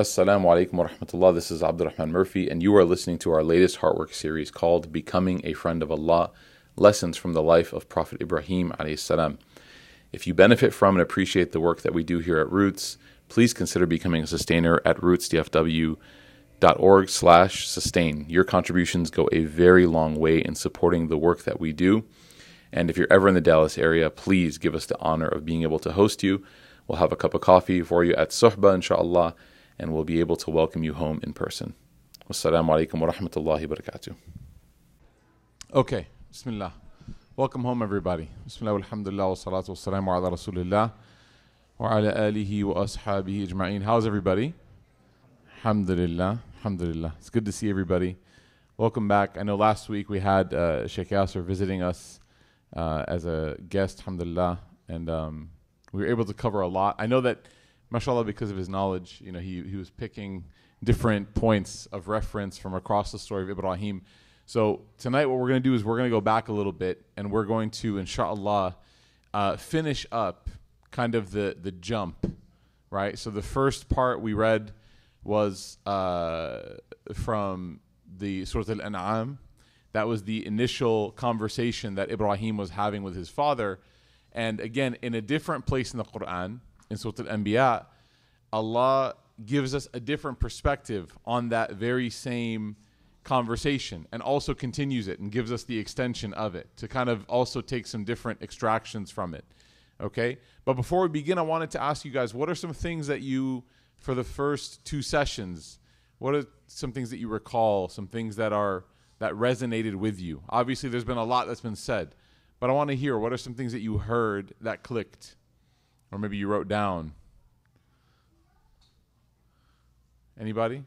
Assalamu alaikum wa rahmatullah. This is Abdurrahman Murphy, and you are listening to our latest Heartwork series called Becoming a Friend of Allah Lessons from the Life of Prophet Ibrahim. Salam. If you benefit from and appreciate the work that we do here at Roots, please consider becoming a sustainer at rootsdfw.org slash sustain. Your contributions go a very long way in supporting the work that we do. And if you're ever in the Dallas area, please give us the honor of being able to host you. We'll have a cup of coffee for you at Suhba, inshallah and we'll be able to welcome you home in person. Wassalamu alaikum wa rahmatullahi wa barakatuh. Okay, Bismillah. Welcome home, everybody. Bismillah, alhamdulillah, wa salatu wa salamu ala rasulillah wa ala alihi wa ashabihi ajma'in. How's everybody? Alhamdulillah, alhamdulillah. It's good to see everybody. Welcome back. I know last week we had uh, Sheikh Yasser visiting us uh, as a guest, alhamdulillah, and um, we were able to cover a lot. I know that mashallah, because of his knowledge, you know, he, he was picking different points of reference from across the story of Ibrahim. So tonight, what we're going to do is we're going to go back a little bit, and we're going to, inshallah, uh, finish up kind of the the jump, right? So the first part we read was uh, from the Surah Al-An'am. That was the initial conversation that Ibrahim was having with his father. And again, in a different place in the Quran, in Surah Al-Anbiya, Allah gives us a different perspective on that very same conversation and also continues it and gives us the extension of it to kind of also take some different extractions from it. Okay? But before we begin, I wanted to ask you guys what are some things that you, for the first two sessions, what are some things that you recall, some things that are that resonated with you? Obviously, there's been a lot that's been said, but I want to hear what are some things that you heard that clicked or maybe you wrote down. Anybody?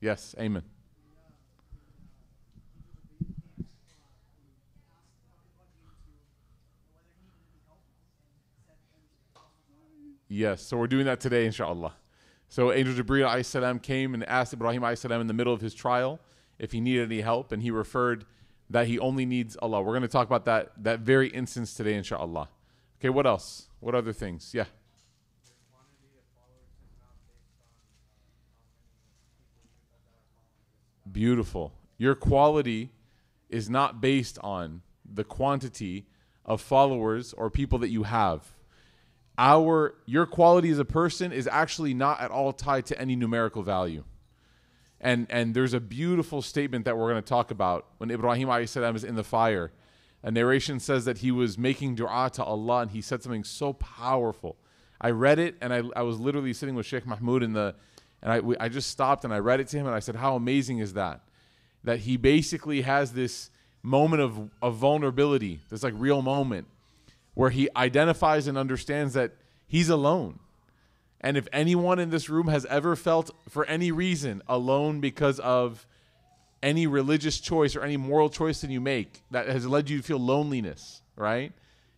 Yes, amen. Yes, so we're doing that today, inshallah. So Angel Jibreel salam came and asked Ibrahim salam in the middle of his trial if he needed any help, and he referred that he only needs Allah. We're going to talk about that that very instance today, inshallah. Okay, what else? What other things? Yeah. Beautiful. Your quality is not based on the quantity of followers or people that you have. Our your quality as a person is actually not at all tied to any numerical value. And and there's a beautiful statement that we're going to talk about when Ibrahim is in the fire a narration says that he was making dua to Allah and he said something so powerful. I read it and I, I was literally sitting with Sheikh Mahmoud in the, and I, we, I just stopped and I read it to him and I said, How amazing is that? That he basically has this moment of, of vulnerability, this like real moment where he identifies and understands that he's alone. And if anyone in this room has ever felt, for any reason, alone because of any religious choice or any moral choice that you make that has led you to feel loneliness, right?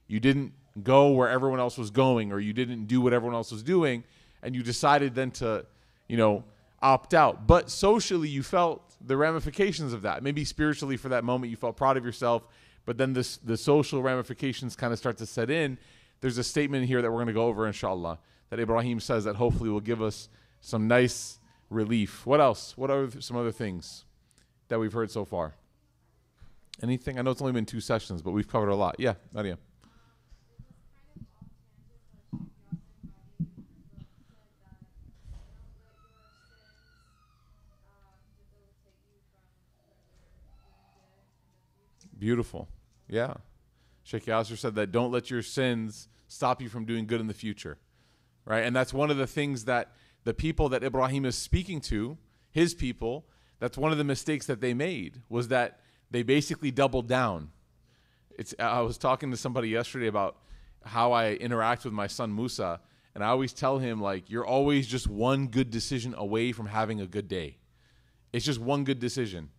You didn't go where everyone else was going or you didn't do what everyone else was doing and you decided then to, you know, opt out. But socially you felt the ramifications of that. Maybe spiritually for that moment you felt proud of yourself, but then this the social ramifications kind of start to set in. There's a statement here that we're going to go over inshallah that Ibrahim says that hopefully will give us some nice relief. What else? What are some other things? That we've heard so far? Anything? I know it's only been two sessions, but we've covered a lot. Yeah, Nadia. Beautiful. Yeah. Sheikh Yasser said that don't let your sins stop you from doing good in the future. Right? And that's one of the things that the people that Ibrahim is speaking to, his people, that's one of the mistakes that they made was that they basically doubled down. It's I was talking to somebody yesterday about how I interact with my son Musa, and I always tell him like you're always just one good decision away from having a good day. It's just one good decision.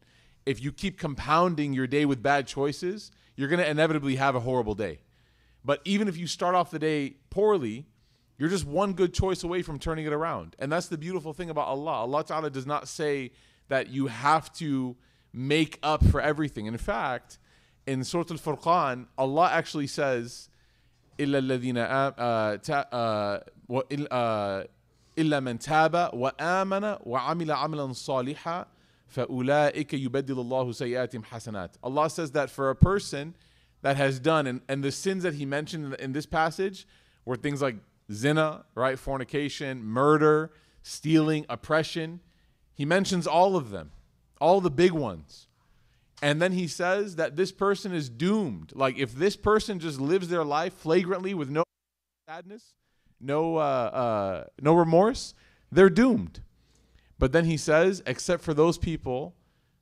If you keep compounding your day with bad choices, you're going to inevitably have a horrible day. But even if you start off the day poorly, you're just one good choice away from turning it around. And that's the beautiful thing about Allah. Allah Ta'ala does not say that you have to make up for everything. In fact, in Surah Al-Furqan, Allah actually says, إِلَّا الَّذِينَ إِلَّا إلا من تاب وآمن وعمل عملا صالحا فأولئك يبدل الله سيئاتهم حسنات. Allah says that for a person that has done, and, and the sins that he mentioned in, in this passage were things like zina, right, fornication, murder, stealing, oppression. he mentions all of them, all the big ones. And then he says that this person is doomed. Like if this person just lives their life flagrantly with no sadness, no uh, uh, no remorse, they're doomed. But then he says, except for those people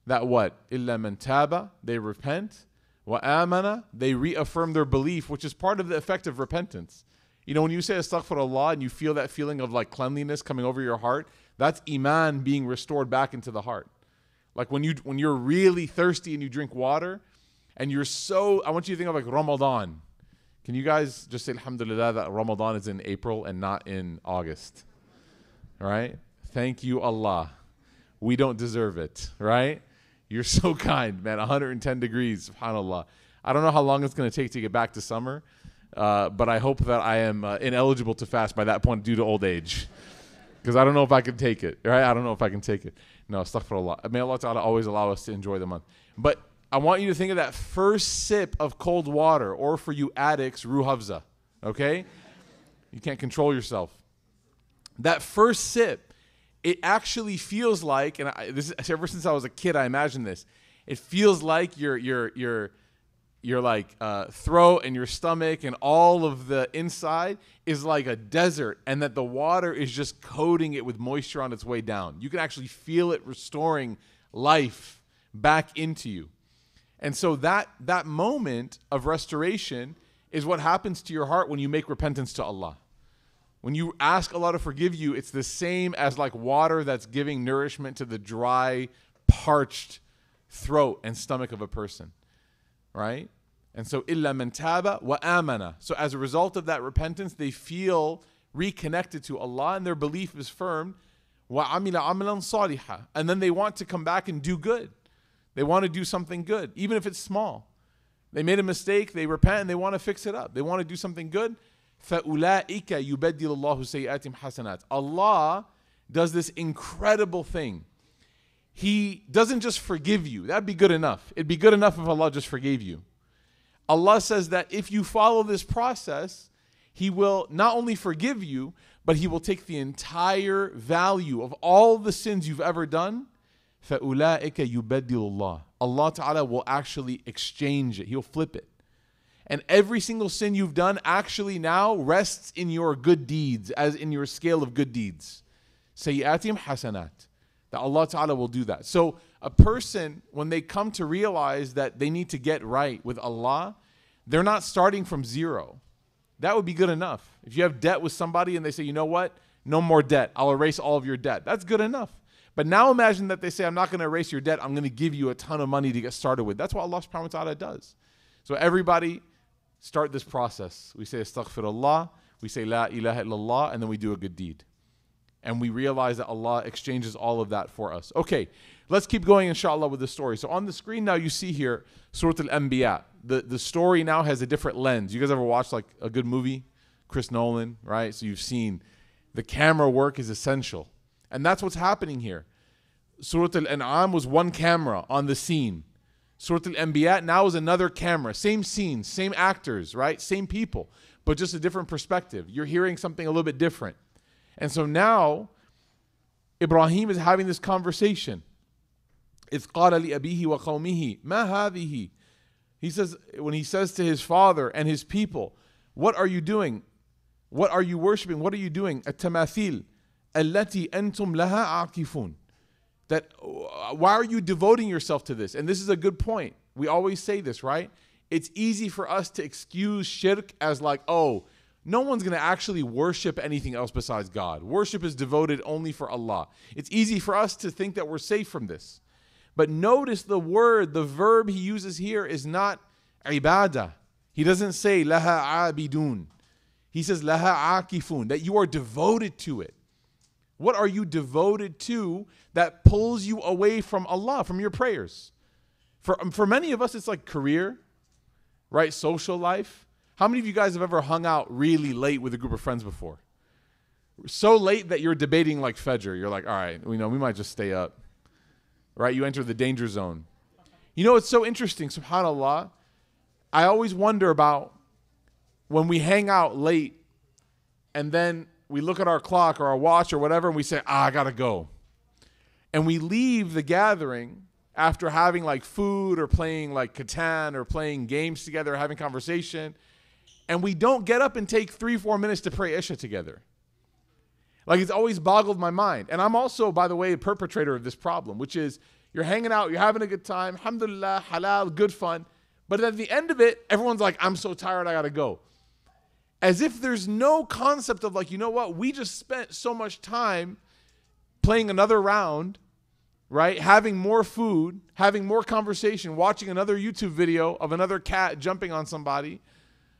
that what? Illa they repent. Wa amana, they reaffirm their belief, which is part of the effect of repentance. You know, when you say astaghfirullah and you feel that feeling of like cleanliness coming over your heart, that's iman being restored back into the heart. Like when you when you're really thirsty and you drink water, and you're so I want you to think of like Ramadan. Can you guys just say Alhamdulillah that Ramadan is in April and not in August? Right? Thank you, Allah. We don't deserve it, right? You're so kind, man. 110 degrees, subhanAllah. I don't know how long it's going to take to get back to summer, uh, but I hope that I am uh, ineligible to fast by that point due to old age. Because I don't know if I can take it, right? I don't know if I can take it. No, astaghfirullah. May Allah Ta'ala always allow us to enjoy the month. But I want you to think of that first sip of cold water, or for you addicts, Rooh Afza. Okay? You can't control yourself. That first sip, it actually feels like, and I, this is, ever since I was a kid, I imagine this. It feels like you're you're your your your like uh, throat and your stomach and all of the inside is like a desert, and that the water is just coating it with moisture on its way down. You can actually feel it restoring life back into you. And so that that moment of restoration is what happens to your heart when you make repentance to Allah. When you ask Allah to forgive you, it's the same as like water that's giving nourishment to the dry, parched throat and stomach of a person. Right? And so illa man taba wa amana. So as a result of that repentance, they feel reconnected to Allah and their belief is firm. Wa amila amalan saliha. And then they want to come back and do good. They want to do something good, even if it's small. They made a mistake, they repent, and they want to fix it up. They want to do something good. فَأُولَٰئِكَ يُبَدِّلُ اللَّهُ سَيِّئَاتِهِمْ حَسَنَاتٍ Allah does this incredible thing. He doesn't just forgive you. That'd be good enough. It'd be good enough if Allah just forgave you. Allah says that if you follow this process, He will not only forgive you, but He will take the entire value of all the sins you've ever done فَأُولَٰئِكَ يُبَدِّلُ اللَّهِ Allah Ta'ala will actually exchange it. He'll flip it. And every single sin you've done actually now rests in your good deeds, as in your scale of good deeds. Sayyatim hasanat. That Allah Ta'ala will do that. So a person, when they come to realize that they need to get right with Allah, they're not starting from zero. That would be good enough. If you have debt with somebody and they say, you know what? No more debt. I'll erase all of your debt. That's good enough. But now imagine that they say, I'm not going to erase your debt. I'm going to give you a ton of money to get started with. That's what Allah subhanahu wa ta'ala does. So everybody start this process. We say astaghfirullah, we say la ilaha illallah, and then we do a good deed. And we realize that Allah exchanges all of that for us. Okay, let's keep going inshallah with the story. So on the screen now you see here Surah Al-Anbiya. The, the story now has a different lens. You guys ever watched like a good movie? Chris Nolan, right? So you've seen the camera work is essential. And that's what's happening here. Surah Al An'am was one camera on the scene. Surah Al Anbiya now is another camera. Same scene, same actors, right? Same people, but just a different perspective. You're hearing something a little bit different. And so now Ibrahim is having this conversation. إذ قال لأبيه وقومه ما هذه He says, when he says to his father and his people, What are you doing? What are you worshiping? What are you doing? التماثيل التي أنتم لها عاكفون that why are you devoting yourself to this? And this is a good point. We always say this, right? It's easy for us to excuse shirk as like, oh, no one's going to actually worship anything else besides God. Worship is devoted only for Allah. It's easy for us to think that we're safe from this. But notice the word, the verb he uses here is not ibadah. He doesn't say laha abidun. He says laha akifun, that you are devoted to it. What are you devoted to that pulls you away from Allah, from your prayers? For, um, for many of us, it's like career, right? Social life. How many of you guys have ever hung out really late with a group of friends before? so late that you're debating like Fajr. You're like, all right, we know we might just stay up. Right? You enter the danger zone. You know, it's so interesting, subhanAllah. I always wonder about when we hang out late and then we look at our clock or our watch or whatever and we say, ah, I gotta go. And we leave the gathering after having like food or playing like Catan or playing games together, or having conversation, and we don't get up and take three, four minutes to pray Isha together. Like it's always boggled my mind. And I'm also, by the way, a perpetrator of this problem, which is you're hanging out, you're having a good time, alhamdulillah, halal, good fun. But at the end of it, everyone's like, I'm so tired, I gotta go. As if there's no concept of like, you know what, we just spent so much time playing another round, right? Having more food, having more conversation, watching another YouTube video of another cat jumping on somebody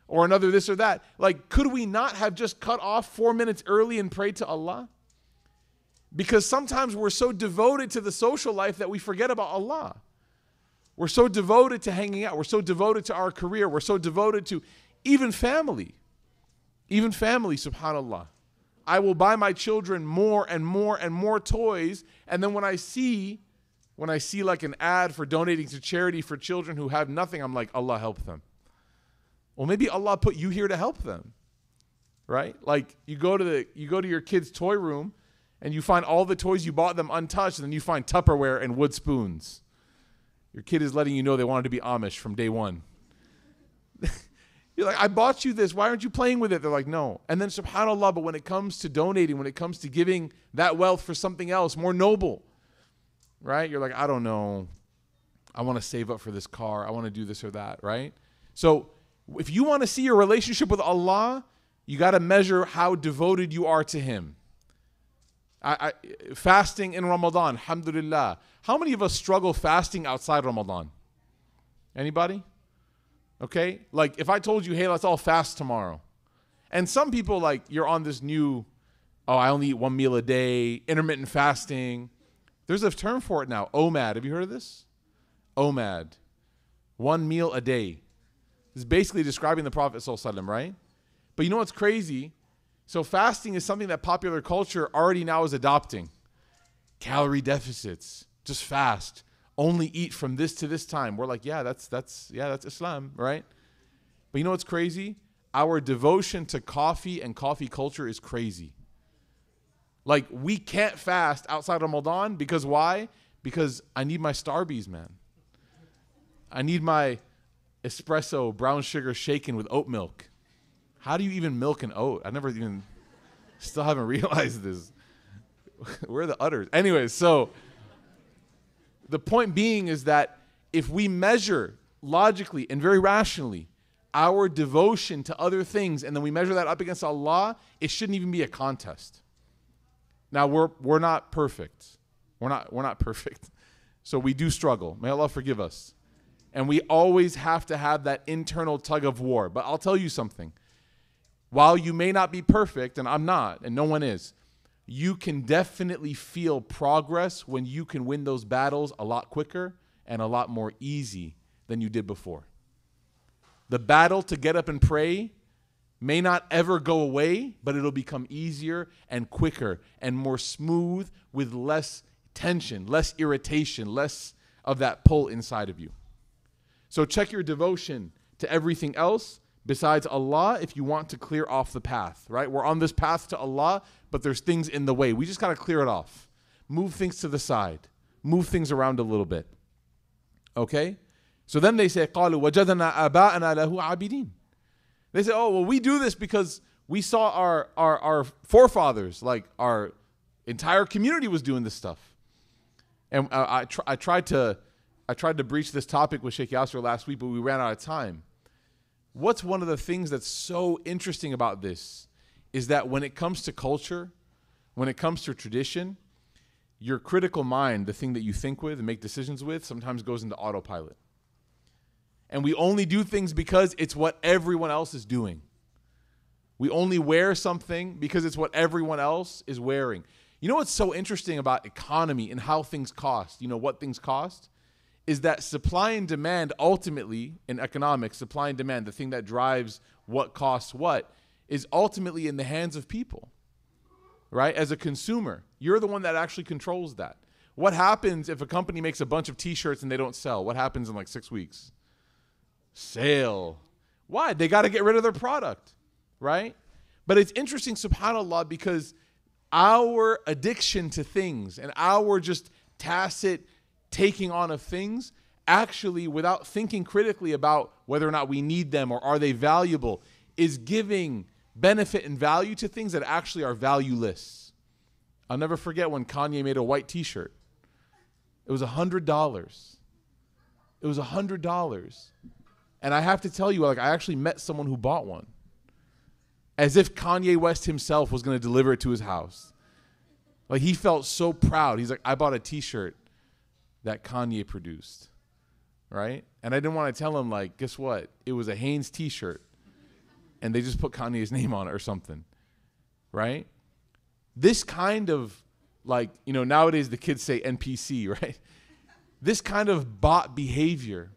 or another this or that. Like, could we not have just cut off four minutes early and prayed to Allah? Because sometimes we're so devoted to the social life that we forget about Allah. We're so devoted to hanging out. We're so devoted to our career. We're so devoted to even family. Even family, subhanAllah. I will buy my children more and more and more toys. And then when I see, when I see like an ad for donating to charity for children who have nothing, I'm like, Allah help them. Well, maybe Allah put you here to help them. Right? Like you go to the you go to your kid's toy room and you find all the toys you bought them untouched, and then you find Tupperware and wood spoons. Your kid is letting you know they wanted to be Amish from day one. You're like, I bought you this. Why aren't you playing with it? They're like, no. And then, subhanAllah, but when it comes to donating, when it comes to giving that wealth for something else more noble, right? You're like, I don't know. I want to save up for this car. I want to do this or that, right? So if you want to see your relationship with Allah, you got to measure how devoted you are to Him. I, I, fasting in Ramadan, alhamdulillah. How many of us struggle fasting outside Ramadan? Anybody? Okay? Like if I told you, hey, let's all fast tomorrow. And some people, like, you're on this new, oh, I only eat one meal a day, intermittent fasting. There's a term for it now, OMAD. Have you heard of this? OMAD. One meal a day is basically describing the Prophet, right? But you know what's crazy? So fasting is something that popular culture already now is adopting. Calorie deficits, just fast. Only eat from this to this time. We're like, yeah, that's that's yeah, that's Islam, right? But you know what's crazy? Our devotion to coffee and coffee culture is crazy. Like we can't fast outside of Ramadan because why? Because I need my Starbies, man. I need my espresso brown sugar shaken with oat milk. How do you even milk an oat? I never even, still haven't realized this. Where are the udders? Anyways, so the point being is that if we measure logically and very rationally our devotion to other things and then we measure that up against Allah, it shouldn't even be a contest. Now we're we're not perfect. We're not we're not perfect. So we do struggle. May Allah forgive us. And we always have to have that internal tug of war. But I'll tell you something. While you may not be perfect, and I'm not, and no one is, you can definitely feel progress when you can win those battles a lot quicker and a lot more easy than you did before. The battle to get up and pray may not ever go away, but it'll become easier and quicker and more smooth with less tension, less irritation, less of that pull inside of you. So check your devotion to everything else besides Allah if you want to clear off the path, right? We're on this path to Allah, but there's things in the way. We just got to clear it off. Move things to the side. Move things around a little bit. Okay? So then they say, قالوا وجدنا آباءنا له عابدين. They say, oh, well, we do this because we saw our, our, our forefathers, like our entire community was doing this stuff. And I, I, tr- I tried to I tried to breach this topic with Sheikh Yasser last week, but we ran out of time. What's one of the things that's so interesting about this is that when it comes to culture, when it comes to tradition, your critical mind, the thing that you think with and make decisions with, sometimes goes into autopilot. And we only do things because it's what everyone else is doing. We only wear something because it's what everyone else is wearing. You know what's so interesting about economy and how things cost? You know what things cost? Is that supply and demand ultimately in economics, supply and demand, the thing that drives what costs what, is ultimately in the hands of people. right? As a consumer, you're the one that actually controls that. What happens if a company makes a bunch of t-shirts and they don't sell? What happens in like 6 weeks? Sale. Why? They got to get rid of their product, right? But it's interesting subhanallah because our addiction to things and our just tacit taking on of things actually without thinking critically about whether or not we need them or are they valuable is giving benefit and value to things that actually are valueless. I'll never forget when Kanye made a white t-shirt. It was a hundred dollars. It was a hundred dollars. And I have to tell you, like I actually met someone who bought one. As if Kanye West himself was gonna deliver it to his house. Like he felt so proud. He's like, I bought a t-shirt that Kanye produced. Right? And I didn't want to tell him, like, guess what? It was a Hanes t-shirt. And they just put Kanye's name on it or something. Right? This kind of like, you know, nowadays the kids say NPC, right? This kind of bot behavior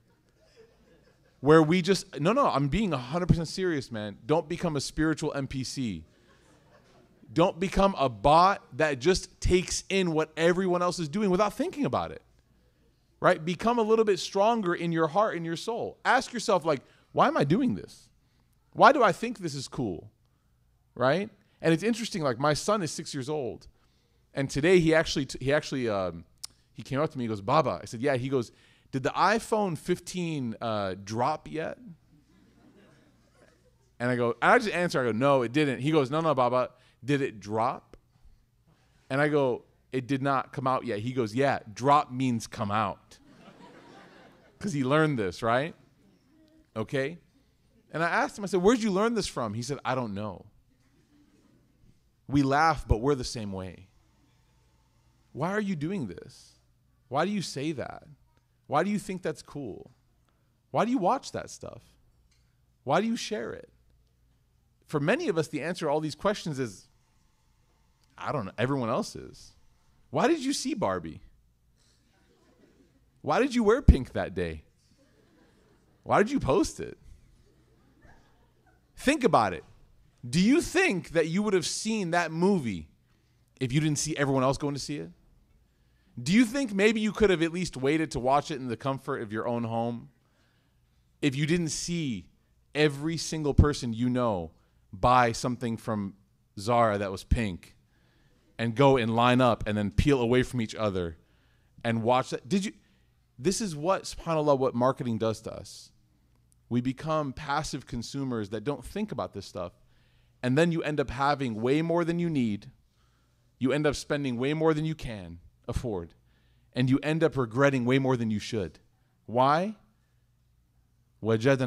where we just no no i'm being 100% serious man don't become a spiritual npc don't become a bot that just takes in what everyone else is doing without thinking about it right become a little bit stronger in your heart and your soul ask yourself like why am i doing this why do i think this is cool right and it's interesting like my son is six years old and today he actually he actually um, he came up to me he goes baba i said yeah he goes did the iPhone 15 uh, drop yet? And I go, I just answer, I go, no, it didn't. He goes, no, no, Baba, did it drop? And I go, it did not come out yet. He goes, yeah, drop means come out. Because he learned this, right? Okay? And I asked him, I said, where'd you learn this from? He said, I don't know. We laugh, but we're the same way. Why are you doing this? Why do you say that? Why do you think that's cool? Why do you watch that stuff? Why do you share it? For many of us, the answer to all these questions is I don't know. Everyone else is. Why did you see Barbie? Why did you wear pink that day? Why did you post it? Think about it. Do you think that you would have seen that movie if you didn't see everyone else going to see it? Do you think maybe you could have at least waited to watch it in the comfort of your own home if you didn't see every single person you know buy something from Zara that was pink and go and line up and then peel away from each other and watch that. Did you? This is what, subhanAllah, what marketing does to us. We become passive consumers that don't think about this stuff. And then you end up having way more than you need. You end up spending way more than you can afford. And you end up regretting way more than you should. Why? We just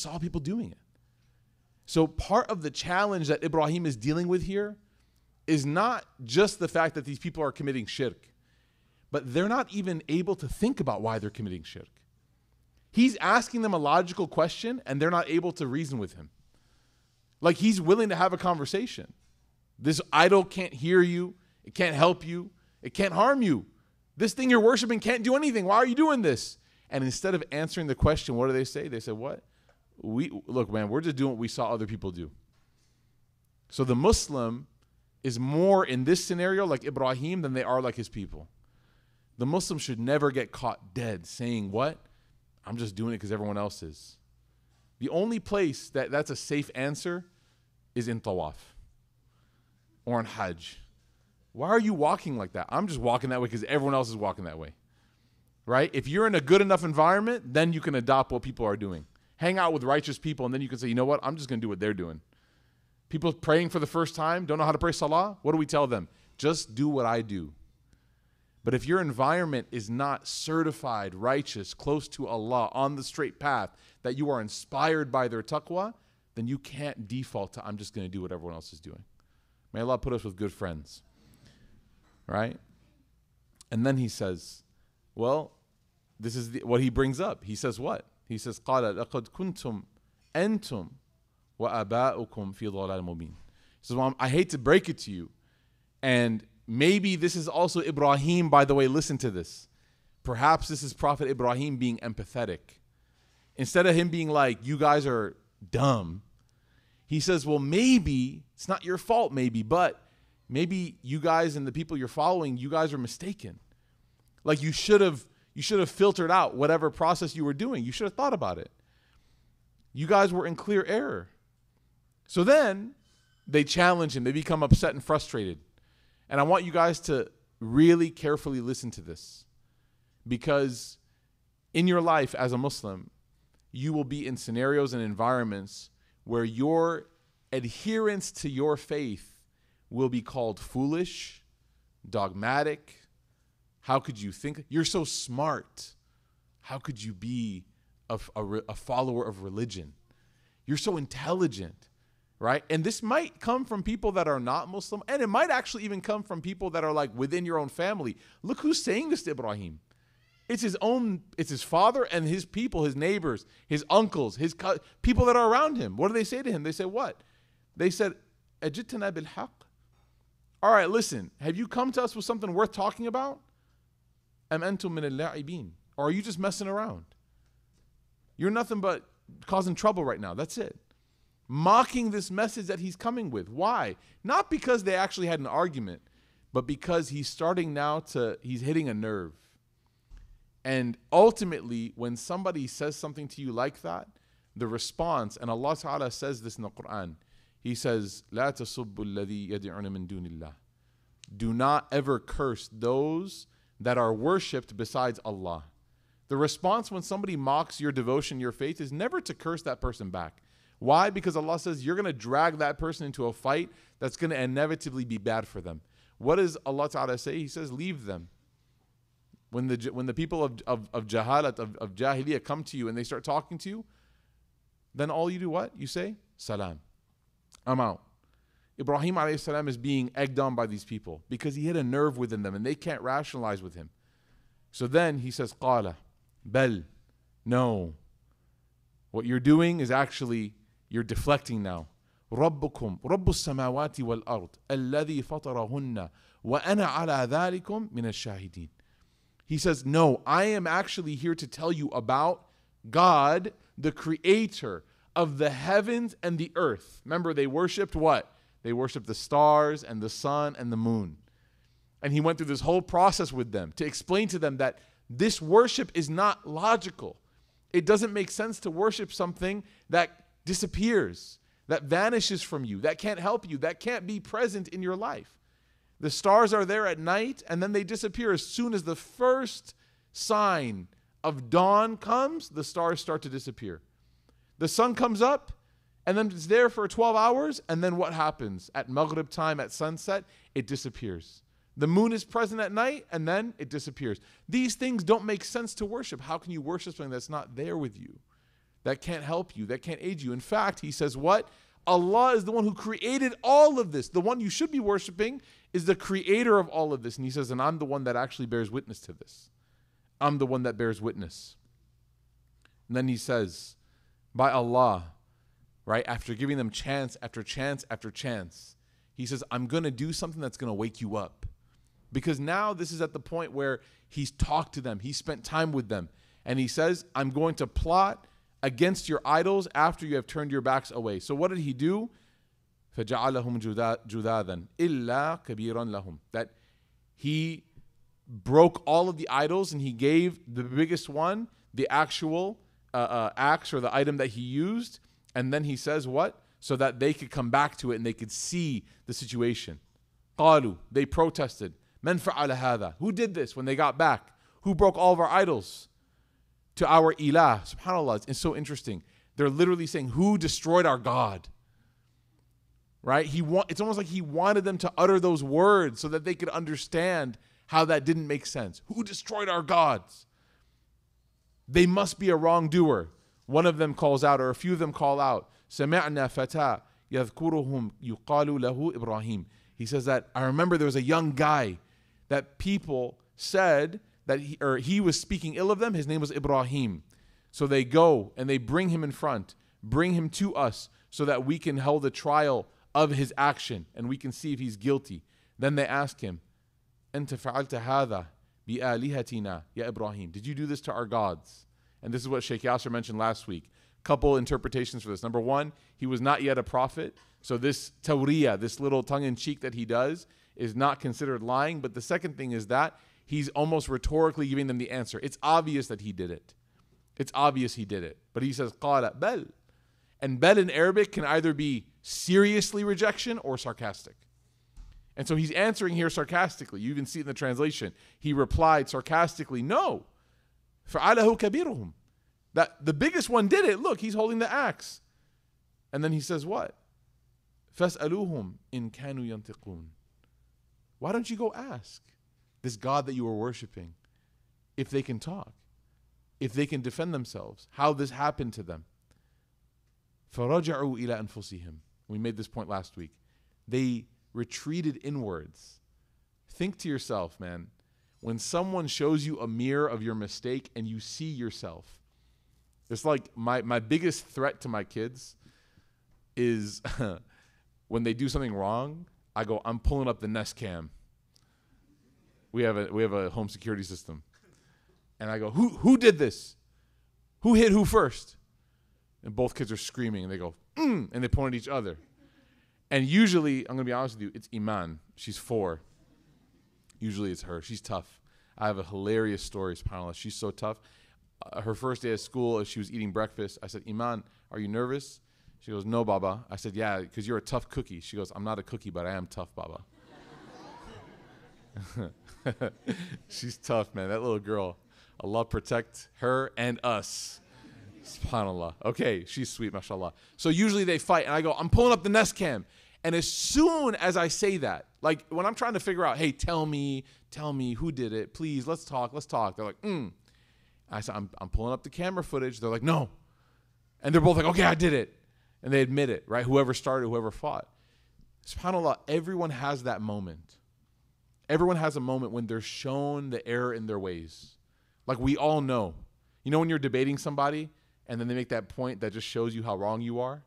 saw people doing it. So part of the challenge that Ibrahim is dealing with here is not just the fact that these people are committing shirk, but they're not even able to think about why they're committing shirk. He's asking them a logical question and they're not able to reason with him. Like he's willing to have a conversation. This idol can't hear you, it can't help you, it can't harm you. This thing you're worshiping can't do anything. Why are you doing this? And instead of answering the question, what do they say? They say, What? We look, man, we're just doing what we saw other people do. So the Muslim is more in this scenario like Ibrahim than they are like his people. The Muslim should never get caught dead saying, What? I'm just doing it because everyone else is. The only place that that's a safe answer is in Tawaf or in Hajj. Why are you walking like that? I'm just walking that way because everyone else is walking that way. Right? If you're in a good enough environment, then you can adopt what people are doing. Hang out with righteous people, and then you can say, you know what? I'm just going to do what they're doing. People praying for the first time, don't know how to pray salah. What do we tell them? Just do what I do. But if your environment is not certified, righteous, close to Allah, on the straight path, that you are inspired by their taqwa, then you can't default to, I'm just going to do what everyone else is doing. May Allah put us with good friends. Right? And then he says, well, this is the, what he brings up. He says what? He says, قال لقد كنتم أنتم وآباؤكم في ضلال مبين. He says, well, I hate to break it to you. And maybe this is also Ibrahim, by the way, listen to this. Perhaps this is Prophet Ibrahim being empathetic. Instead of him being like, you guys are dumb, he says, Well, maybe it's not your fault, maybe, but maybe you guys and the people you're following, you guys are mistaken. Like you should have you should have filtered out whatever process you were doing. You should have thought about it. You guys were in clear error. So then they challenge him, they become upset and frustrated. And I want you guys to really carefully listen to this because in your life as a Muslim, you will be in scenarios and environments where your adherence to your faith will be called foolish, dogmatic. How could you think? You're so smart. How could you be a, a, a follower of religion? You're so intelligent right? And this might come from people that are not Muslim, and it might actually even come from people that are like within your own family. Look who's saying this to Ibrahim. It's his own, it's his father and his people, his neighbors, his uncles, his co- people that are around him. What do they say to him? They say, What? They said, Ajitana bil haq. All right, listen, have you come to us with something worth talking about? Am antum min al Or are you just messing around? You're nothing but causing trouble right now. That's it mocking this message that he's coming with. Why? Not because they actually had an argument, but because he's starting now to, he's hitting a nerve. And ultimately, when somebody says something to you like that, the response, and Allah Ta'ala says this in the Quran, He says, لا تسبوا الذي يدعون من دون الله. Do not ever curse those that are worshipped besides Allah. The response when somebody mocks your devotion, your faith, is never to curse that person back. Why? Because Allah says you're going to drag that person into a fight that's going to inevitably be bad for them. What does Allah Ta'ala say? He says, leave them. When the, when the people of, of, of jahalat, of, of jahiliyyah come to you and they start talking to you, then all you do what? You say, salam. I'm out. Ibrahim salam is being egged on by these people because he hit a nerve within them and they can't rationalize with him. So then he says, qala, bel, no. What you're doing is actually you're deflecting now. ربكم رب السماوات والأرض الذي فطرهن وأنا على ذلكم من الشاهدين. He says, No, I am actually here to tell you about God, the creator of the heavens and the earth. Remember, they worshiped what? They worshiped the stars and the sun and the moon. And he went through this whole process with them to explain to them that this worship is not logical. It doesn't make sense to worship something that disappears, that vanishes from you, that can't help you, that can't be present in your life. The stars are there at night and then they disappear as soon as the first sign of dawn comes, the stars start to disappear. The sun comes up and then it's there for 12 hours and then what happens? At Maghrib time at sunset, it disappears. The moon is present at night and then it disappears. These things don't make sense to worship. How can you worship something that's not there with you? that can't help you, that can't aid you. In fact, he says, What? Allah is the one who created all of this. The one you should be worshiping is the creator of all of this. And he says, And I'm the one that actually bears witness to this. I'm the one that bears witness. And then he says, By Allah, right? After giving them chance after chance after chance, he says, I'm going to do something that's going to wake you up. Because now this is at the point where he's talked to them, he spent time with them. And he says, I'm going to plot against your idols after you have turned your backs away. So what did he do? فَجَعَلَهُمْ جُذَاذًا إِلَّا كَبِيرًا لَهُمْ That he broke all of the idols and he gave the biggest one the actual uh, uh, axe or the item that he used. And then he says what? So that they could come back to it and they could see the situation. قالوا, they protested. من فعل هذا? Who did this when they got back? Who broke all of our idols? to our ilah. SubhanAllah, it's so interesting. They're literally saying, Who destroyed our God? Right? He wa- it's almost like he wanted them to utter those words so that they could understand how that didn't make sense. Who destroyed our gods? They must be a wrongdoer. One of them calls out, or a few of them call out, سمعنا فتى يذكرهم يقال له إبراهيم. He says that I remember there was a young guy that people said that he, or he was speaking ill of them. His name was Ibrahim. So they go and they bring him in front, bring him to us so that we can hold a trial of his action and we can see if he's guilty. Then they ask him, أنت فعلت هذا بآلهتنا يا إبراهيم. Did you do this to our gods? And this is what Sheikh Yasser mentioned last week. couple interpretations for this. Number one, he was not yet a prophet. So this tawriya, this little tongue in cheek that he does, is not considered lying. But the second thing is that he's almost rhetorically giving them the answer. It's obvious that he did it. It's obvious he did it. But he says, qala bel. And bel in Arabic can either be seriously rejection or sarcastic. And so he's answering here sarcastically. You even see it in the translation. He replied sarcastically, No. فَعَلَهُ كَبِيرُهُمْ That the biggest one did it. Look, he's holding the axe. And then he says what? فَاسْأَلُوهُمْ إِن كَانُوا يَنْتِقُونَ Why don't you go ask this God that you are worshiping if they can talk, if they can defend themselves, how this happened to them? فَرَجَعُوا إِلَى أَنفُسِهِمْ We made this point last week. They retreated inwards. Think to yourself, man, when someone shows you a mirror of your mistake and you see yourself, it's like my, my biggest threat to my kids is when they do something wrong, I go, I'm pulling up the Nest Cam. We have a we have a home security system. And I go, Who who did this? Who hit who first? And both kids are screaming and they go, mm, and they point at each other. And usually, I'm gonna be honest with you, it's Iman. She's four. Usually it's her. She's tough. I have a hilarious story, subhanAllah. She's so tough. Uh, her first day at school, as she was eating breakfast. I said, Iman, are you nervous? She goes, No, Baba. I said, Yeah, because you're a tough cookie. She goes, I'm not a cookie, but I am tough, Baba. She's tough, man. That little girl. Allah protect her and us. SubhanAllah. Okay, she's sweet, mashallah. So usually they fight, and I go, I'm pulling up the Nest Cam. And as soon as I say that, like when I'm trying to figure out, hey, tell me, tell me who did it, please, let's talk, let's talk. They're like, mm. I said, I'm, I'm pulling up the camera footage. They're like, no. And they're both like, okay, I did it. And they admit it, right? Whoever started, whoever fought. SubhanAllah, everyone has that moment. Everyone has a moment when they're shown the error in their ways. Like we all know. You know when you're debating somebody and then they make that point that just shows you how wrong you are?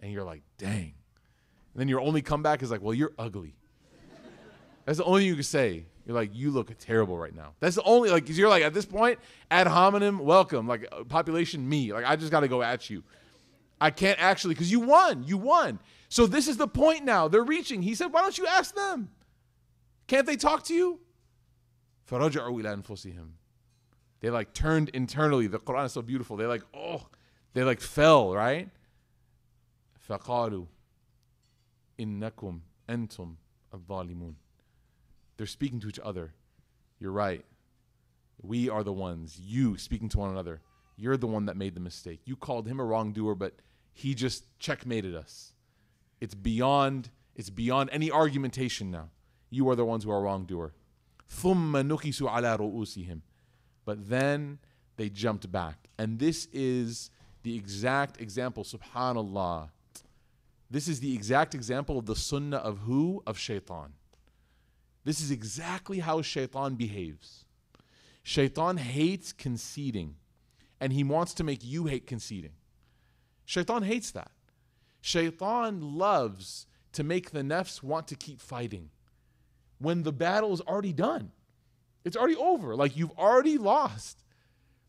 And you're like, dang. And then your only comeback is like, well, you're ugly. That's the only thing you can say. You're like, you look terrible right now. That's the only, like, because you're like, at this point, ad hominem, welcome. Like, uh, population me. Like, I just got to go at you. I can't actually, because you won. You won. So this is the point now. They're reaching. He said, why don't you ask them? Can't they talk to you? They like turned internally. The Quran is so beautiful. They like, oh, they like fell, right? فقالوا إنكم أنتم الظالمون. They're speaking to each other. You're right. We are the ones. You speaking to one another. You're the one that made the mistake. You called him a wrongdoer, but he just checkmated us. It's beyond. It's beyond any argumentation now. You are the ones who are wrongdoer. ثم نكسوا على رؤوسهم. But then they jumped back. And this is the exact example, subhanallah. this is the exact example of the sunnah of who? Of shaitan. This is exactly how shaitan behaves. Shaitan hates conceding, and he wants to make you hate conceding. Shaitan hates that. Shaitan loves to make the nafs want to keep fighting when the battle is already done. It's already over. Like you've already lost.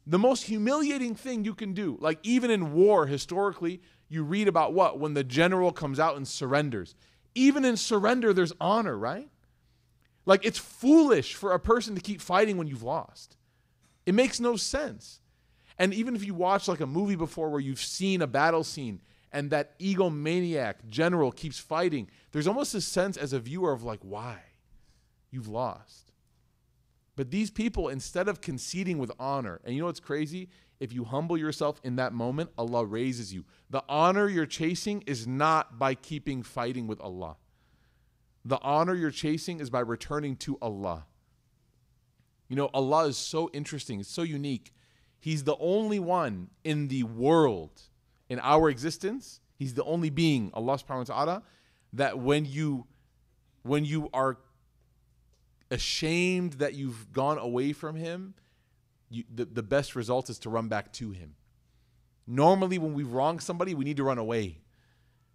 The most humiliating thing you can do, like even in war historically, you read about what? When the general comes out and surrenders. Even in surrender, there's honor, right? Like it's foolish for a person to keep fighting when you've lost. It makes no sense. And even if you watch like a movie before where you've seen a battle scene and that egomaniac general keeps fighting, there's almost a sense as a viewer of like, why? You've lost. But these people, instead of conceding with honor, and you know what's crazy? If you humble yourself in that moment, Allah raises you. The honor you're chasing is not by keeping fighting with Allah. The honor you're chasing is by returning to Allah. You know, Allah is so interesting, it's so unique. He's the only one in the world, in our existence, He's the only being, Allah subhanahu wa ta'ala, that when you when you are ashamed that you've gone away from him, you, the, the best result is to run back to him. Normally, when we wrong somebody, we need to run away.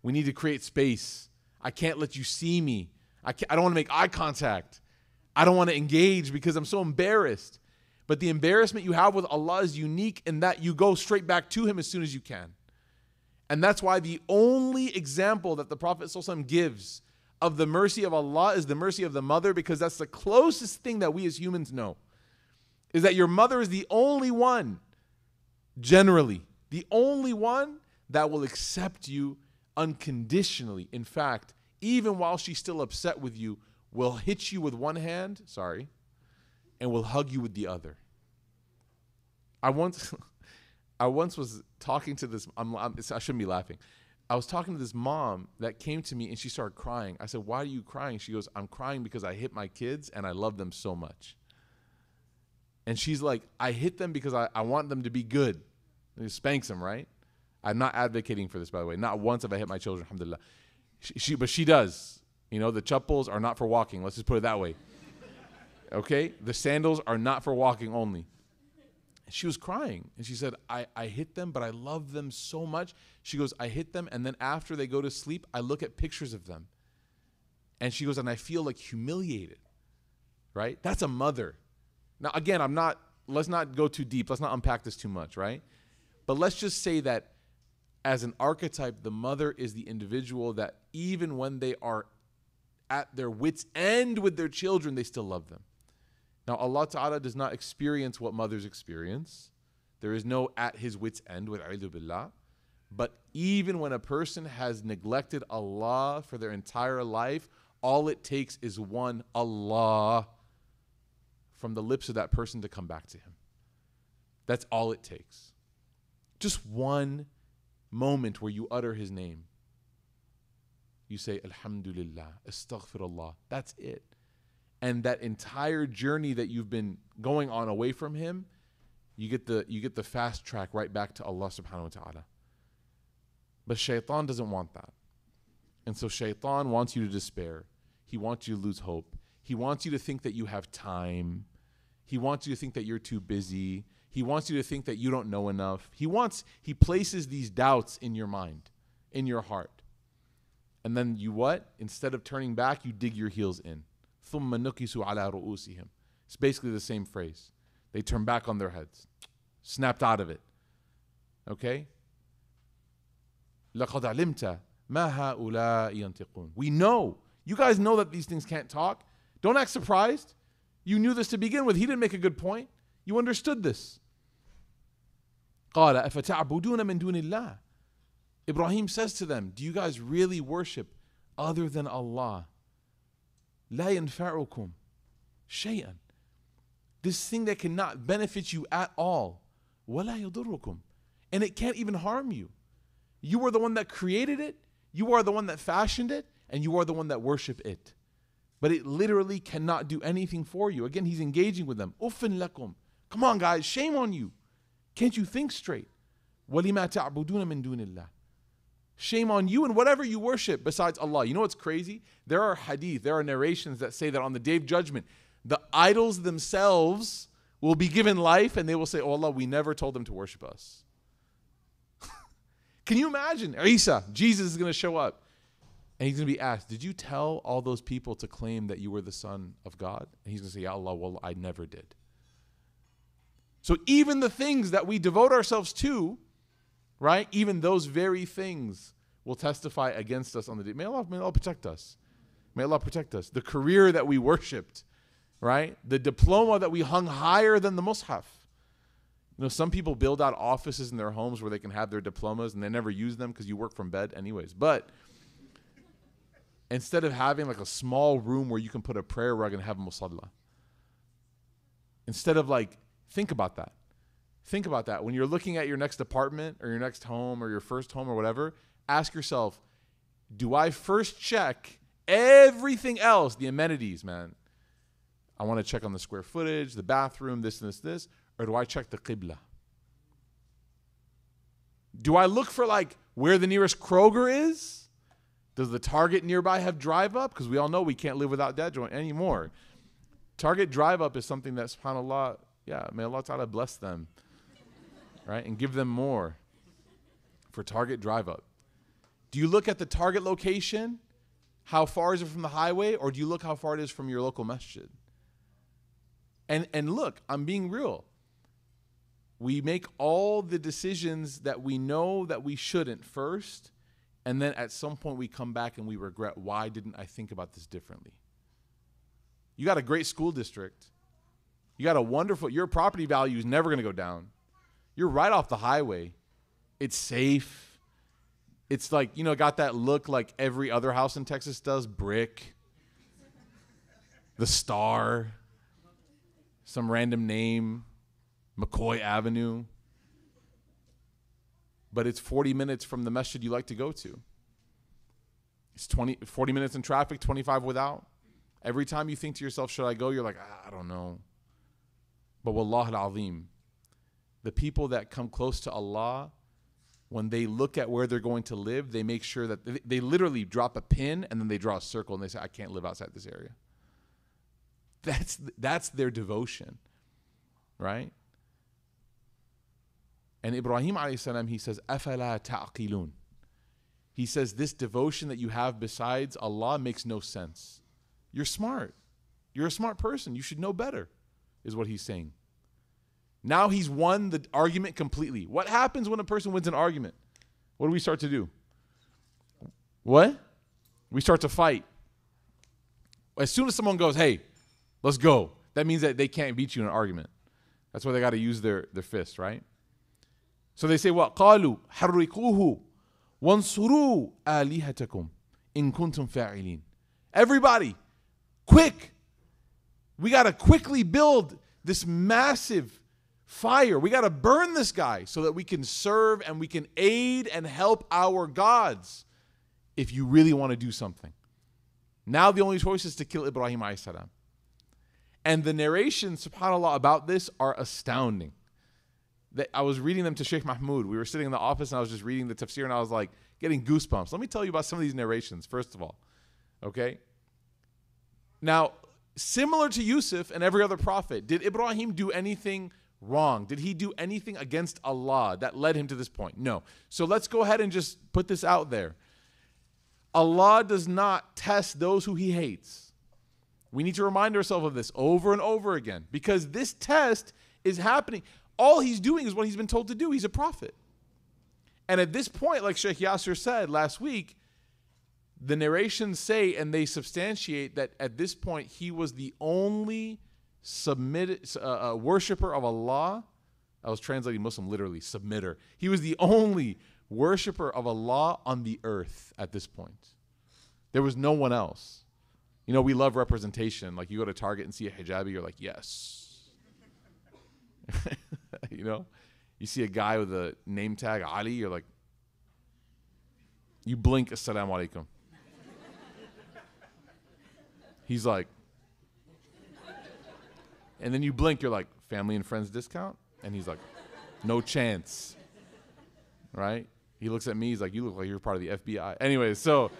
We need to create space. I can't let you see me. I, I don't want to make eye contact. I don't want to engage because I'm so embarrassed. But the embarrassment you have with Allah is unique in that you go straight back to Him as soon as you can. And that's why the only example that the Prophet gives of the mercy of Allah is the mercy of the mother because that's the closest thing that we as humans know. Is that your mother is the only one, generally, the only one that will accept you unconditionally. In fact, even while she's still upset with you, will hit you with one hand, sorry, and will hug you with the other. I once I once was talking to this I'm, I'm, I shouldn't be laughing. I was talking to this mom that came to me and she started crying. I said, "Why are you crying?" She goes, "I'm crying because I hit my kids and I love them so much." And she's like, "I hit them because I, I want them to be good." And spanks them, right? I'm not advocating for this, by the way. Not once have I hit my children, alhamdulillah. She, she, but she does. You know, the chappals are not for walking. Let's just put it that way. Okay? The sandals are not for walking only. She was crying and she said, I, I hit them, but I love them so much. She goes, I hit them, and then after they go to sleep, I look at pictures of them. And she goes, and I feel like humiliated. Right? That's a mother. Now, again, I'm not, let's not go too deep. Let's not unpack this too much, right? But let's just say that as an archetype, the mother is the individual that even when they are at their wits' end with their children, they still love them. Now, Allah Ta'ala does not experience what mothers experience. There is no at his wits' end with billah. But even when a person has neglected Allah for their entire life, all it takes is one Allah from the lips of that person to come back to him. That's all it takes. Just one moment where you utter his name. You say, Alhamdulillah, Astaghfirullah. That's it. And that entire journey that you've been going on away from him, you get the you get the fast track right back to Allah subhanahu wa ta'ala. But shaitan doesn't want that. And so shaitan wants you to despair. He wants you to lose hope. He wants you to think that you have time. He wants you to think that you're too busy. He wants you to think that you don't know enough. He wants, he places these doubts in your mind, in your heart. And then you what? Instead of turning back, you dig your heels in. It's basically the same phrase. They turn back on their heads, snapped out of it. Okay? We know. You guys know that these things can't talk. Don't act surprised. You knew this to begin with. He didn't make a good point. You understood this. قال أفتعبدون من دون الله Ibrahim says to them, Do you guys really worship other than Allah? لا ينفعكم شيئا This thing that cannot benefit you at all. ولا يضركم And it can't even harm you. You are the one that created it, you are the one that fashioned it, and you are the one that worship it. But it literally cannot do anything for you. Again, he's engaging with them. Uffin lakum. Come on, guys, shame on you. Can't you think straight? وَلِمَا تَعْبُدُونَ مِن دُونِ اللَّهِ Shame on you and whatever you worship besides Allah. You know what's crazy? There are hadith, there are narrations that say that on the day of judgment, the idols themselves will be given life and they will say, Oh Allah, we never told them to worship us. Can you imagine? Isa, Jesus is going to show up and he's going to be asked, Did you tell all those people to claim that you were the Son of God? And he's going to say, Ya Allah, well, I never did. So even the things that we devote ourselves to, right? Even those very things will testify against us on the day. May Allah, may Allah protect us. May Allah protect us. The career that we worshipped, right? The diploma that we hung higher than the mushaf. You know, some people build out offices in their homes where they can have their diplomas and they never use them because you work from bed anyways. But instead of having like a small room where you can put a prayer rug and have a musalla, instead of like Think about that. Think about that. When you're looking at your next apartment or your next home or your first home or whatever, ask yourself, do I first check everything else, the amenities, man? I want to check on the square footage, the bathroom, this and this, this, or do I check the qibla? Do I look for like where the nearest Kroger is? Does the Target nearby have drive up? Because we all know we can't live without that joint anymore. Target drive up is something that subhanAllah yeah, may Allah Ta'ala bless them, right? And give them more for Target drive up. Do you look at the Target location? How far is it from the highway? Or do you look how far it is from your local masjid? And, and look, I'm being real. we make all the decisions that we know that we shouldn't first, and then at some point we come back and we regret why didn't I think about this differently? You got a great school district. You got a wonderful your property value is never going to go down. You're right off the highway. It's safe. It's like, you know, got that look like every other house in Texas does, brick. the star. Some random name, McCoy Avenue. But it's 40 minutes from the masjid you like to go to. It's 20 40 minutes in traffic, 25 without. Every time you think to yourself, should I go? You're like, ah, I don't know. But wallah al-azim, the people that come close to Allah, when they look at where they're going to live, they make sure that they, they literally drop a pin and then they draw a circle and they say, I can't live outside this area. That's that's their devotion. Right? And Ibrahim salam, he says, Afala ta'qilun. He says, This devotion that you have besides Allah makes no sense. You're smart. You're a smart person. You should know better, is what he's saying. Now he's won the argument completely. What happens when a person wins an argument? What do we start to do? What? We start to fight. As soon as someone goes, hey, let's go, that means that they can't beat you in an argument. That's why they got to use their, their fist, right? So they say, what? قالوا حرقوه وانصروا آلهتكم إن كنتم فاعلين. Everybody, quick. We got to quickly build this massive fire. We got to burn this guy so that we can serve and we can aid and help our gods if you really want to do something. Now the only choice is to kill Ibrahim salam. And the narrations, subhanAllah, about this are astounding. That I was reading them to Sheikh Mahmoud. We were sitting in the office and I was just reading the tafsir and I was like getting goosebumps. Let me tell you about some of these narrations, first of all. Okay? Now, similar to Yusuf and every other prophet, did Ibrahim do anything wrong? Did he do anything against Allah that led him to this point? No. So let's go ahead and just put this out there. Allah does not test those who he hates. We need to remind ourselves of this over and over again because this test is happening. All he's doing is what he's been told to do. He's a prophet. And at this point, like Sheikh Yasser said last week, the narrations say and they substantiate that at this point he was the only submitted uh, uh, worshiper of Allah. I was translating Muslim literally, submitter. He was the only worshiper of Allah on the earth at this point. There was no one else. You know, we love representation. Like you go to Target and see a hijabi, you're like, yes. you know, you see a guy with a name tag Ali, you're like, you blink, assalamu alaikum. He's like, and then you blink, you're like, family and friends discount? And he's like, no chance. Right? He looks at me, he's like, you look like you're part of the FBI. Anyway, so,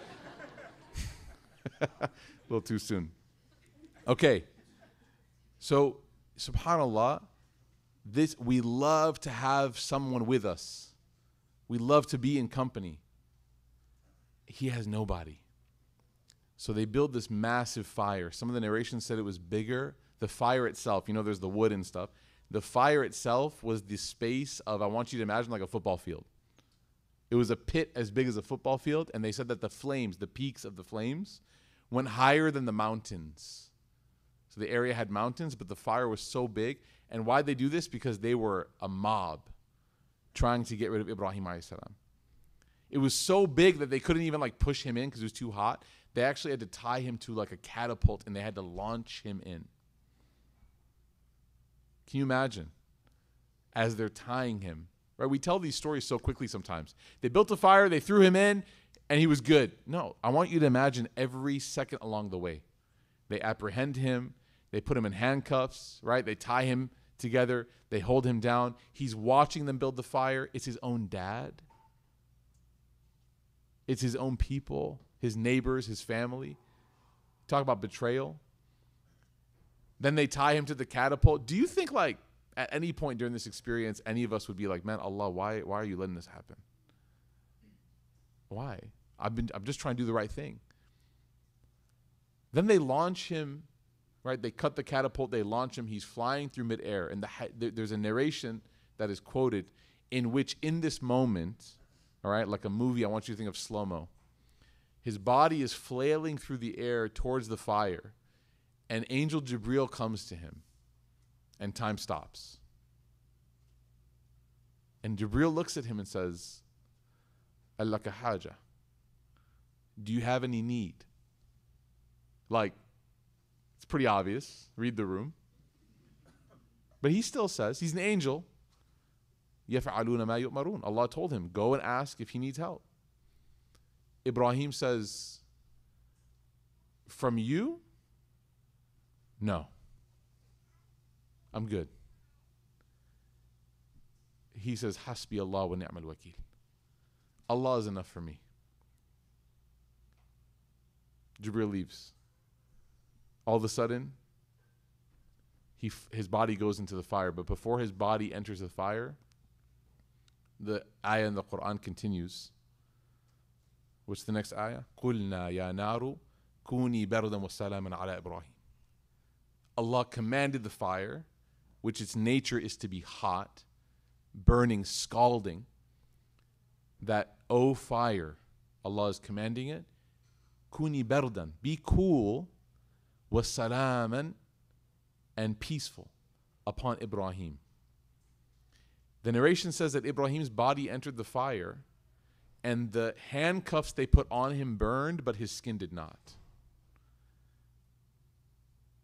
a little too soon. Okay. So, subhanAllah, this, we love to have someone with us. We love to be in company. He has nobody. So they build this massive fire. Some of the narrations said it was bigger the fire itself, you know, there's the wood and stuff. The fire itself was the space of, I want you to imagine like a football field. It was a pit as big as a football field, and they said that the flames, the peaks of the flames, went higher than the mountains. So the area had mountains, but the fire was so big. And why they do this? Because they were a mob trying to get rid of Ibrahim salam. It was so big that they couldn't even like push him in because it was too hot. They actually had to tie him to like a catapult and they had to launch him in. Can you imagine? As they're tying him, right? We tell these stories so quickly sometimes. They built a fire, they threw him in, and he was good. No, I want you to imagine every second along the way. They apprehend him, they put him in handcuffs, right? They tie him together, they hold him down. He's watching them build the fire. It's his own dad, it's his own people, his neighbors, his family. Talk about betrayal. Then they tie him to the catapult. Do you think like at any point during this experience, any of us would be like, "Man, Allah, why why are you letting this happen? Why? I've been I'm just trying to do the right thing." Then they launch him, right? They cut the catapult. They launch him. He's flying through midair, and the, there's a narration that is quoted in which, in this moment, all right, like a movie, I want you to think of slow mo. His body is flailing through the air towards the fire, and Angel Jibril comes to him, and time stops. And Jibril looks at him and says, Allaka haja. Do you have any need? Like, it's pretty obvious. Read the room. But he still says, he's an angel. يَفْعَلُونَ مَا يُؤْمَرُونَ Allah told him, go and ask if he needs help. Ibrahim says, from you? No. I'm good. He says, Hasbi Allah wa ni'mal wakil. Allah is enough for me. Jibril leaves. All of a sudden, he his body goes into the fire. But before his body enters the fire, the ayah in the Quran continues. What's the next ayah? قُلْنَا يَا نَارُ كُونِي بَرْدًا وَسَلَامًا عَلَى إِبْرَاهِيمَ Allah commanded the fire, which its nature is to be hot, burning, scalding, that, O fire, Allah is commanding it, kuni berdan, be cool, wasalaman, and peaceful upon Ibrahim. The narration says that Ibrahim's body entered the fire, and the handcuffs they put on him burned, but his skin did not.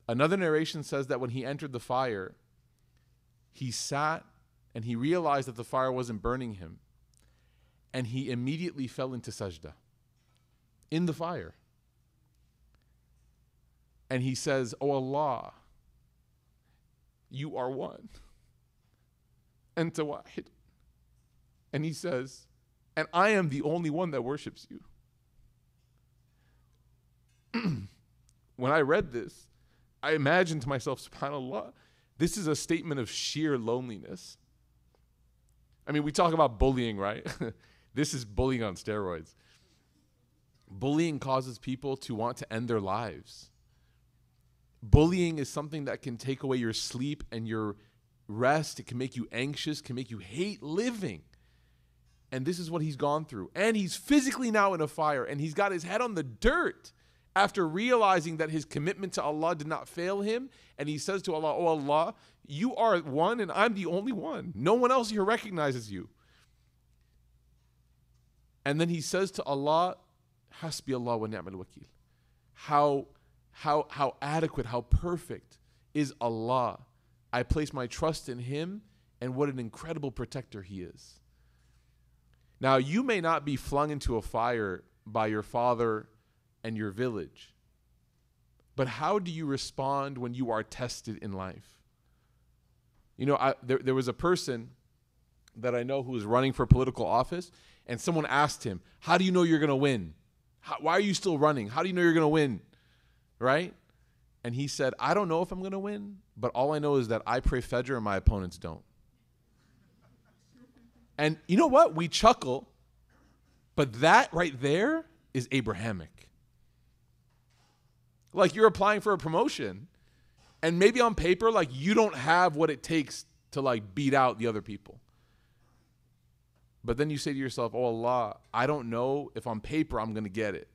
Another narration says that when he entered the fire, he sat and he realized that the fire wasn't burning him. And he immediately fell into sajda in the fire. And he says, Oh Allah, you are one. And wahid. And he says, and I am the only one that worships you. when I read this, I imagined to myself, subhanAllah, this is a statement of sheer loneliness. I mean, we talk about bullying, right? this is bullying on steroids. Bullying causes people to want to end their lives. Bullying is something that can take away your sleep and your rest. It can make you anxious, can make you hate living. And this is what he's gone through. And he's physically now in a fire and he's got his head on the dirt after realizing that his commitment to Allah did not fail him, and he says to Allah, Oh Allah, you are one and I'm the only one. No one else here recognizes you. And then he says to Allah, Hasbi Allah wa ni'mal wakil. How, how, how adequate, how perfect is Allah. I place my trust in Him, and what an incredible protector He is. Now, you may not be flung into a fire by your father and your village. But how do you respond when you are tested in life? You know, I, there, there was a person that I know who was running for political office, and someone asked him, How do you know you're going to win? How, why are you still running? How do you know you're going to win? Right? And he said, I don't know if I'm going to win, but all I know is that I pray Fajr and my opponents don't. And you know what? We chuckle, but that right there is Abrahamic. Like you're applying for a promotion, and maybe on paper, like you don't have what it takes to like beat out the other people. But then you say to yourself, Oh Allah, I don't know if on paper I'm to get it.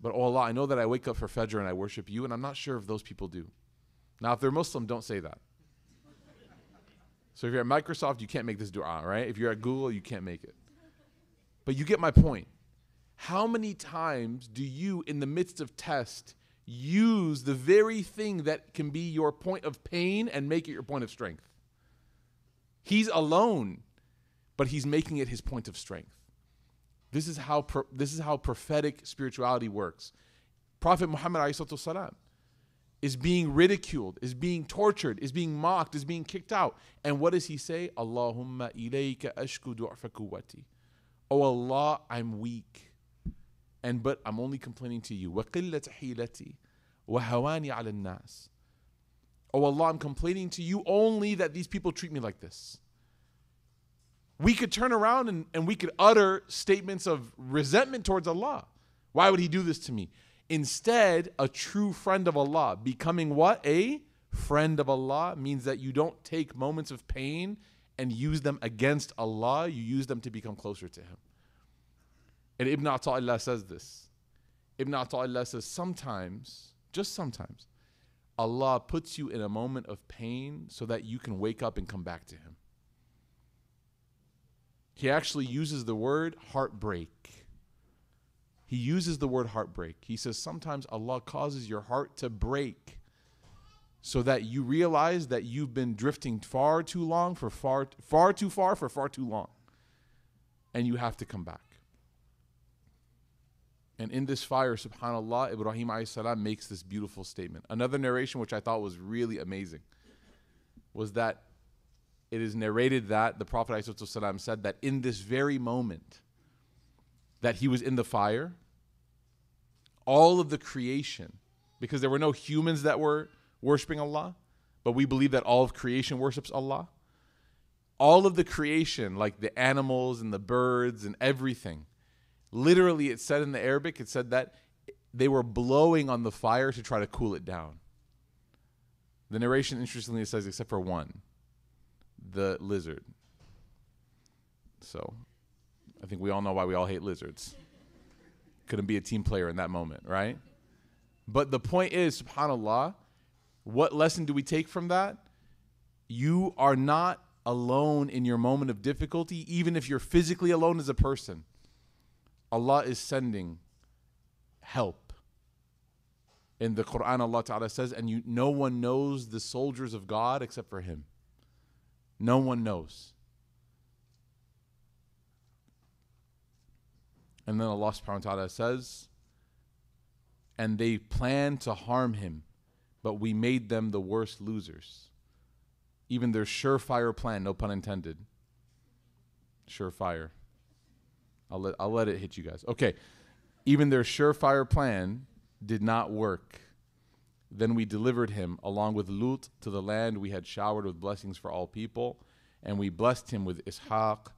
But oh Allah, I know that I wake up for Fajr and I worship you, and I'm not sure if those people do. Now, if they're Muslim, don't say that. So if you're at Microsoft, you can't make this dua, right? If you're at Google, you can't make it. But you get my point. How many times do you, in the midst of test, use the very thing that can be your point of pain and make it your point of strength. He's alone, but he's making it his point of strength. This is how pro- this is how prophetic spirituality works. Prophet Muhammad والسلام, is being ridiculed, is being tortured, is being mocked, is being kicked out. And what does he say? Allahumma ilayka ashku du'fa Oh Allah, I'm weak. And but I'm only complaining to you. وَقِلَّةَ حِيلَتِي وَهَوَانِي عَلَى النَّاسِ Oh Allah, I'm complaining to you only that these people treat me like this. We could turn around and, and we could utter statements of resentment towards Allah. Why would He do this to me? Instead, a true friend of Allah, becoming what? A friend of Allah means that you don't take moments of pain and use them against Allah, you use them to become closer to Him. And Ibn Ata'illah says this. Ibn Ata'illah says, sometimes, just sometimes, Allah puts you in a moment of pain so that you can wake up and come back to Him. He actually uses the word heartbreak. He uses the word heartbreak. He says sometimes Allah causes your heart to break so that you realize that you've been drifting far too long for far far too far for far too long. And you have to come back. And in this fire, subhanAllah, Ibrahim salam makes this beautiful statement. Another narration, which I thought was really amazing, was that it is narrated that the Prophet ﷺ said that in this very moment that he was in the fire, all of the creation, because there were no humans that were worshiping Allah, but we believe that all of creation worships Allah. All of the creation, like the animals and the birds and everything, literally it said in the Arabic, it said that they were blowing on the fire to try to cool it down. The narration, interestingly, says, except for one, the lizard. So I think we all know why we all hate lizards. Couldn't be a team player in that moment, right? But the point is, subhanAllah, what lesson do we take from that? You are not alone in your moment of difficulty, even if you're physically alone as a person. Allah is sending help. In the Quran, Allah Ta'ala says, and you, no one knows the soldiers of God except for Him. No one knows. And then Allah subhanahu wa ta'ala says, and they plan to harm him, but we made them the worst losers. Even their surefire plan, no pun intended. Surefire. I'll let, I'll let it hit you guys. Okay. Even their surefire plan did not work. Then we delivered him along with Lut to the land we had showered with blessings for all people, and we blessed him with Ishaq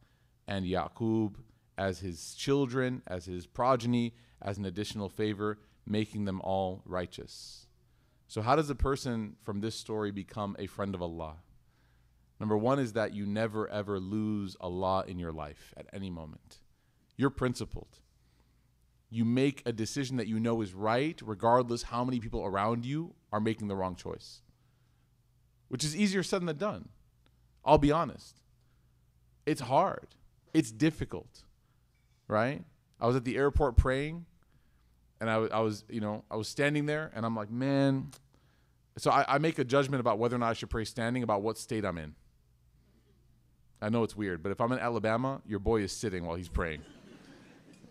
and Yaqub as his children, as his progeny, as an additional favor, making them all righteous. So, how does a person from this story become a friend of Allah? Number one is that you never ever lose Allah in your life at any moment. You're principled. You make a decision that you know is right, regardless how many people around you are making the wrong choice. Which is easier said than done. I'll be honest. It's hard. It's difficult. Right? I was at the airport praying and I, I was, you know, I was standing there and I'm like, man. So I, I make a judgment about whether or not I should pray standing about what state I'm in. I know it's weird, but if I'm in Alabama, your boy is sitting while he's praying.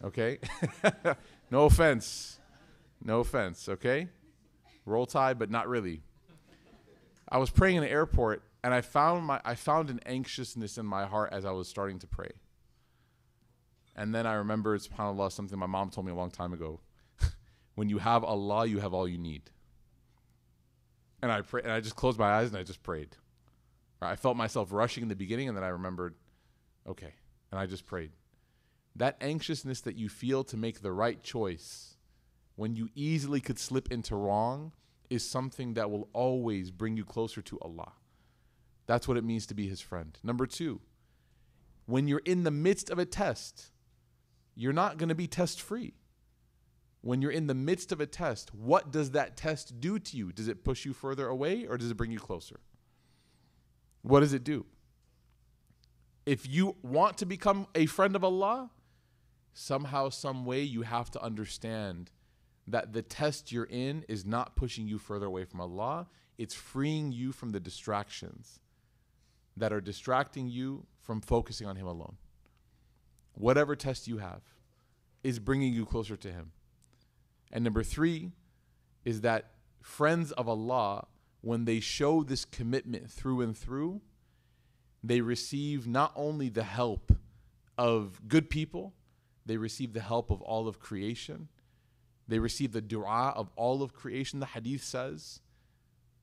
Okay? no offense. No offense, okay? Roll tide, but not really. I was praying in the airport and I found my I found an anxiousness in my heart as I was starting to pray. And then I remembered, subhanAllah, something my mom told me a long time ago. when you have Allah, you have all you need. And I pray, and I just closed my eyes and I just prayed. I felt myself rushing in the beginning, and then I remembered, okay, and I just prayed. That anxiousness that you feel to make the right choice when you easily could slip into wrong is something that will always bring you closer to Allah. That's what it means to be His friend. Number two, when you're in the midst of a test, you're not going to be test free. When you're in the midst of a test, what does that test do to you? Does it push you further away or does it bring you closer? What does it do? If you want to become a friend of Allah, somehow, some way, you have to understand that the test you're in is not pushing you further away from Allah. It's freeing you from the distractions that are distracting you from focusing on Him alone. Whatever test you have is bringing you closer to Him. And number three is that friends of Allah, when they show this commitment through and through, they receive not only the help of good people, they receive the help of all of creation. They receive the dua of all of creation. The hadith says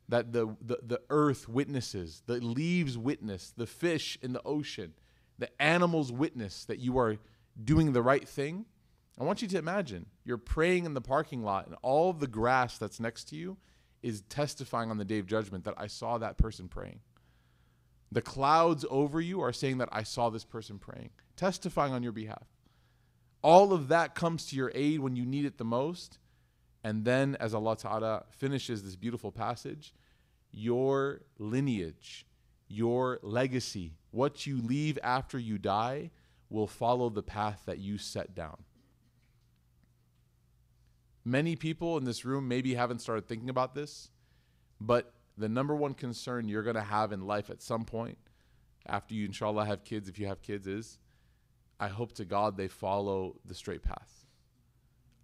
that the, the, the earth witnesses, the leaves witness, the fish in the ocean, the animals witness that you are doing the right thing. I want you to imagine you're praying in the parking lot and all the grass that's next to you is testifying on the day of judgment that I saw that person praying. The clouds over you are saying that I saw this person praying, testifying on your behalf. All of that comes to your aid when you need it the most. And then, as Allah Ta'ala finishes this beautiful passage, your lineage, your legacy, what you leave after you die, will follow the path that you set down. Many people in this room maybe haven't started thinking about this, but the number one concern you're going to have in life at some point, after you, inshallah, have kids, if you have kids, is I hope to God they follow the straight path.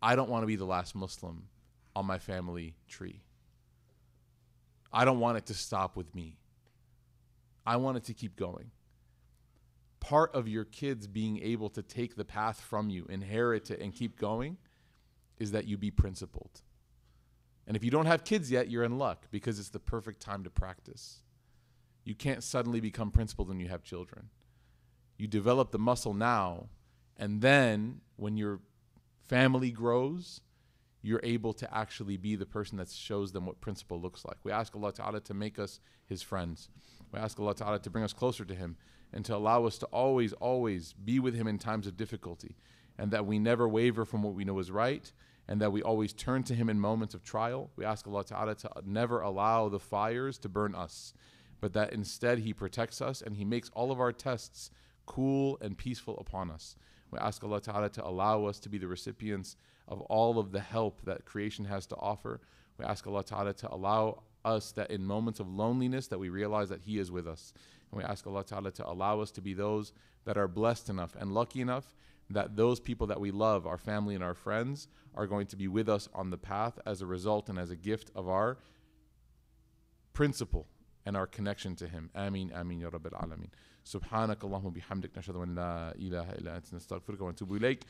I don't want to be the last Muslim on my family tree. I don't want it to stop with me. I want it to keep going. Part of your kids being able to take the path from you, inherit it, and keep going is that you be principled. And if you don't have kids yet, you're in luck because it's the perfect time to practice. You can't suddenly become principled when you have children. You develop the muscle now, and then when your family grows, you're able to actually be the person that shows them what principle looks like. We ask Allah Ta'ala to make us His friends. We ask Allah Ta'ala to bring us closer to Him and to allow us to always, always be with Him in times of difficulty and that we never waver from what we know is right and that we always turn to Him in moments of trial. We ask Allah Ta'ala to never allow the fires to burn us, but that instead He protects us and He makes all of our tests cool and peaceful upon us. We ask Allah Ta'ala to allow us to be the recipients of all of the help that creation has to offer. We ask Allah Ta'ala to allow us that in moments of loneliness that we realize that He is with us. And we ask Allah Ta'ala to allow us to be those that are blessed enough and lucky enough that those people that we love, our family and our friends, are going to be with us on the path as a result and as a gift of our principle and our connection to Him. Ameen, Ameen, Ya Rabbil Alameen. سبحانك اللهم وبحمدك نشهد أن لا إله إلا أنت نستغفرك ونتوب إليك.